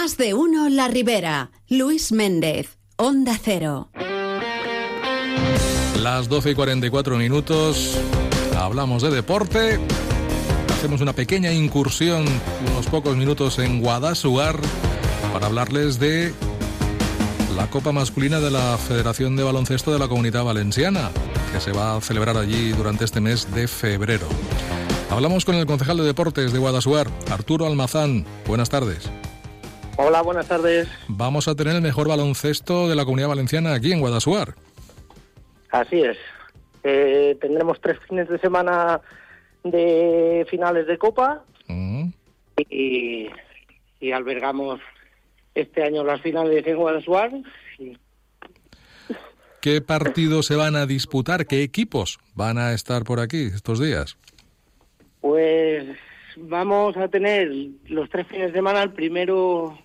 Más de uno La Ribera. Luis Méndez, Onda Cero. Las 12 y 44 minutos. Hablamos de deporte. Hacemos una pequeña incursión, unos pocos minutos en Guadasuar, para hablarles de la Copa Masculina de la Federación de Baloncesto de la Comunidad Valenciana, que se va a celebrar allí durante este mes de febrero. Hablamos con el concejal de deportes de Guadasuar, Arturo Almazán. Buenas tardes. Hola, buenas tardes. Vamos a tener el mejor baloncesto de la Comunidad Valenciana aquí en Guadasuar. Así es. Eh, tendremos tres fines de semana de finales de Copa Mm. y, y albergamos este año las finales en Guadalajara. Y, ¿Qué partidos se van a disputar? ¿Qué equipos van a estar por aquí estos días? Pues vamos a tener los tres fines de semana. El primero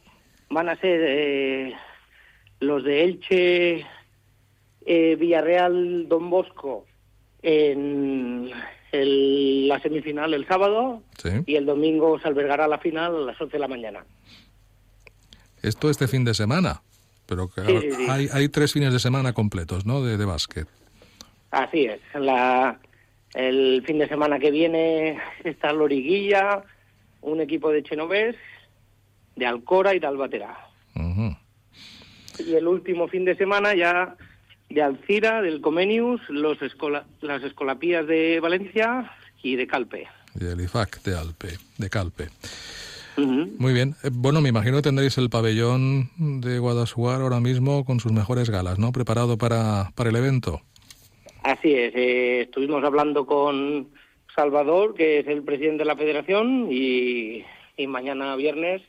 van a ser eh, los de Elche, eh, Villarreal, Don Bosco en el- la semifinal el sábado Sí. y el domingo se albergará la final a las 11 de la mañana. Esto este fin de semana. Pero que Sí, sí, sí. Hay, hay tres fines de semana completos, ¿no? De, de básquet. Así es. La, el fin de semana que viene está Loriguilla, un equipo de Chenovés, de Alcora y de Albatera. Y el último fin de semana ya de Alcira, del Comenius, los escola- las Escolapías de Valencia y de Calpe. Y el IFAC de Alpe, de Calpe. Muy bien. Eh, Bueno, me imagino que tendréis el pabellón de Guadasuar ahora mismo con sus mejores galas, ¿no? Preparado para, para el evento. Así es. eh, estuvimos hablando con Salvador, que es el presidente de la federación, y, y mañana viernes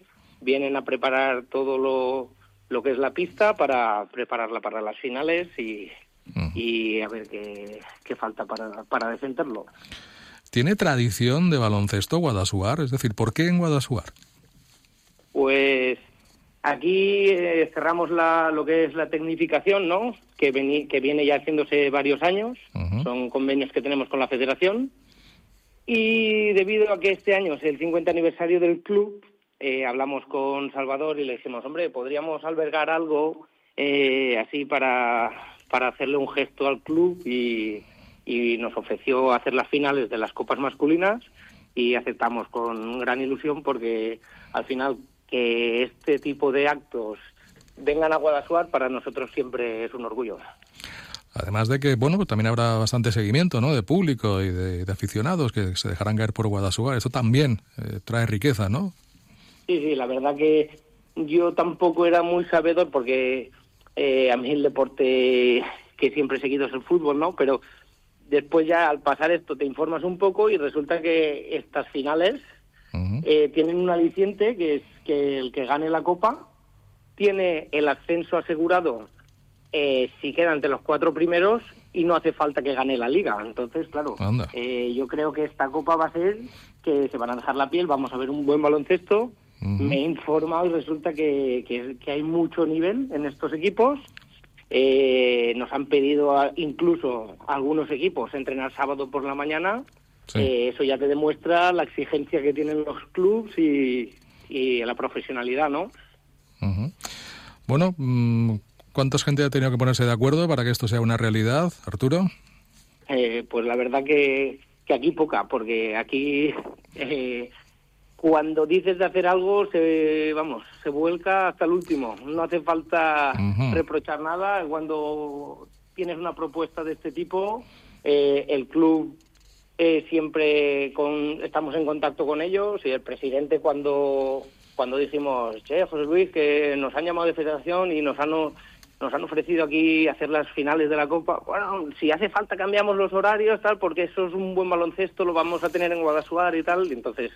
vienen a preparar todo lo, lo que es la pista para prepararla para las finales y, y a ver qué, qué falta para, para defenderlo. ¿Tiene tradición de baloncesto Guadasuar? Es decir, ¿por qué en Guadasuar? Pues aquí eh, cerramos la, lo que es la tecnificación, ¿no? Que, veni- que viene ya haciéndose varios años. Son convenios que tenemos con la federación. Y debido a que este año es el 50 aniversario del club, eh, hablamos con Salvador y le dijimos, hombre, podríamos albergar algo eh, así para, para hacerle un gesto al club y, y nos ofreció hacer las finales de las copas masculinas y aceptamos con gran ilusión porque al final que este tipo de actos vengan a Guadasuar para nosotros siempre es un orgullo. Además de que, bueno, pues también habrá bastante seguimiento, ¿no? De público y de, aficionados que se dejarán caer por Guadasuar. Eso también eh, trae riqueza, ¿no? Sí, sí, la verdad que yo tampoco era muy sabedor porque eh, a mí el deporte que siempre he seguido es el fútbol, ¿no? Pero después ya al pasar esto te informas un poco y resulta que estas finales eh, tienen un aliciente que es que el que gane la copa tiene el ascenso asegurado eh, si queda entre los cuatro primeros y no hace falta que gane la liga. Entonces, claro, eh, yo creo que esta copa va a ser que se van a dejar la piel, vamos a ver un buen baloncesto. Me he informado y resulta que, que- que hay mucho nivel en estos equipos. Eh, nos han pedido a- incluso algunos equipos entrenar sábado por la mañana. Sí. Eh, eso ya te demuestra la exigencia que tienen los clubs y, y la profesionalidad, ¿no? Bueno, mm, ¿cuánta gente ha tenido que ponerse de acuerdo para que esto sea una realidad, Arturo? Eh, pues la verdad que, que aquí poca, porque aquí eh, cuando dices de hacer algo, se, vamos, se vuelca hasta el último. No hace falta reprochar nada. Cuando tienes una propuesta de este tipo, eh, el club eh, siempre con, estamos en contacto con ellos y el presidente cuando cuando dijimos, che, José Luis, que nos han llamado de federación y nos han nos han ofrecido aquí hacer las finales de la Copa. Bueno, si hace falta cambiamos los horarios, tal, porque eso es un buen baloncesto, lo vamos a tener en Guadasuar y tal. Y entonces,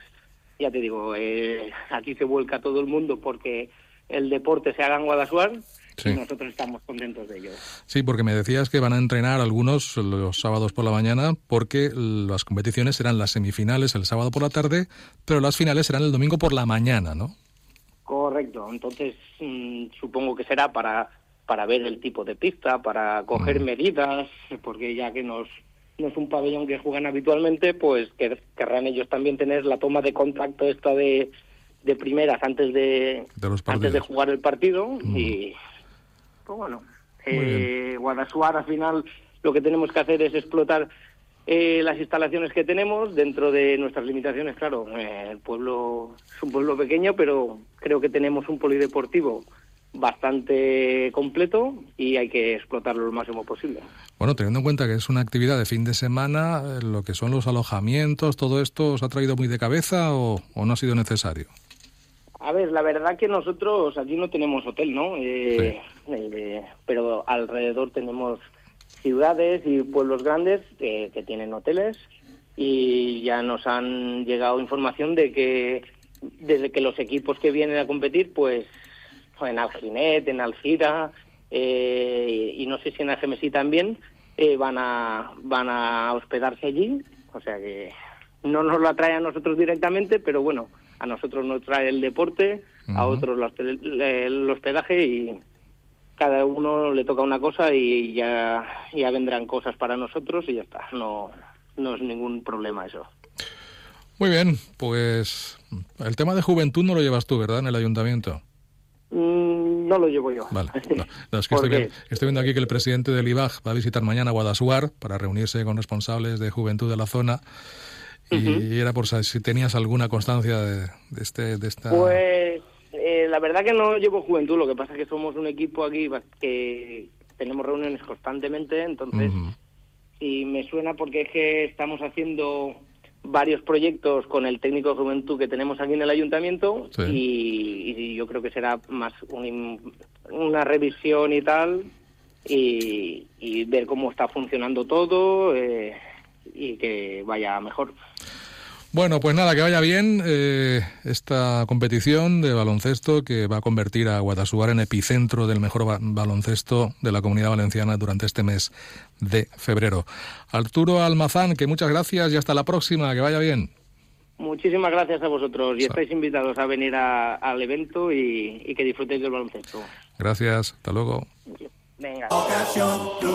ya te digo, eh, aquí se vuelca todo el mundo porque el deporte se haga en Guadasuar Sí. y nosotros estamos contentos de ello. Sí, porque me decías que van a entrenar algunos los sábados por la mañana porque las competiciones serán las semifinales el sábado por la tarde, pero las finales serán el domingo por la mañana, ¿no? Correcto, entonces mm, supongo que será para, para ver el tipo de pista, para coger medidas, porque ya que nos, no es un pabellón que juegan habitualmente, pues que, querrán ellos también tener la toma de contacto esta de, de primeras antes de, antes de jugar el partido y pues bueno, eh, Guadasuar al final lo que tenemos que hacer es explotar eh, las instalaciones que tenemos dentro de nuestras limitaciones, claro, eh, el pueblo es un pueblo pequeño, pero creo que tenemos un polideportivo bastante completo y hay que explotarlo lo máximo posible. Bueno, teniendo en cuenta que es una actividad de fin de semana, eh, lo que son los alojamientos, todo esto, ¿os ha traído muy de cabeza o, no ha sido necesario? A ver, la verdad que nosotros aquí no tenemos hotel, ¿no? Eh, pero alrededor tenemos ciudades y pueblos grandes que, tienen hoteles y ya nos han llegado información de que desde que los equipos que vienen a competir, pues en Alginet, en Alcira eh, y no sé si en Algemesí también eh, van a van a hospedarse allí, o sea que no nos lo atrae a nosotros directamente, pero bueno, a nosotros nos trae el deporte, a otros el hospedaje y cada uno le toca una cosa y ya, ya vendrán cosas para nosotros y ya está. No, no es ningún problema eso. Muy bien, pues el tema de juventud no lo llevas tú, ¿verdad? En el ayuntamiento. No lo llevo yo. Vale. es que estoy, viendo aquí que el presidente del IBAG va a visitar mañana Guadasuar para reunirse con responsables de juventud de la zona. Y era por si tenías alguna constancia de, este, de esta... Pues eh, la verdad que no llevo juventud, lo que pasa es que somos un equipo aquí que tenemos reuniones constantemente, entonces y me suena porque es que estamos haciendo varios proyectos con el técnico de juventud que tenemos aquí en el ayuntamiento y, yo creo que será más una revisión y tal y, ver cómo está funcionando todo eh, y que vaya mejor. Bueno, pues nada, que vaya bien eh, esta competición de baloncesto que va a convertir a Guadasuar en epicentro del mejor baloncesto de la comunidad valenciana durante este mes de febrero. Arturo Almazán, que muchas gracias y hasta la próxima, que vaya bien. Muchísimas gracias a vosotros y estáis invitados a venir al evento y, y que disfrutéis del baloncesto. Gracias, hasta luego. Venga.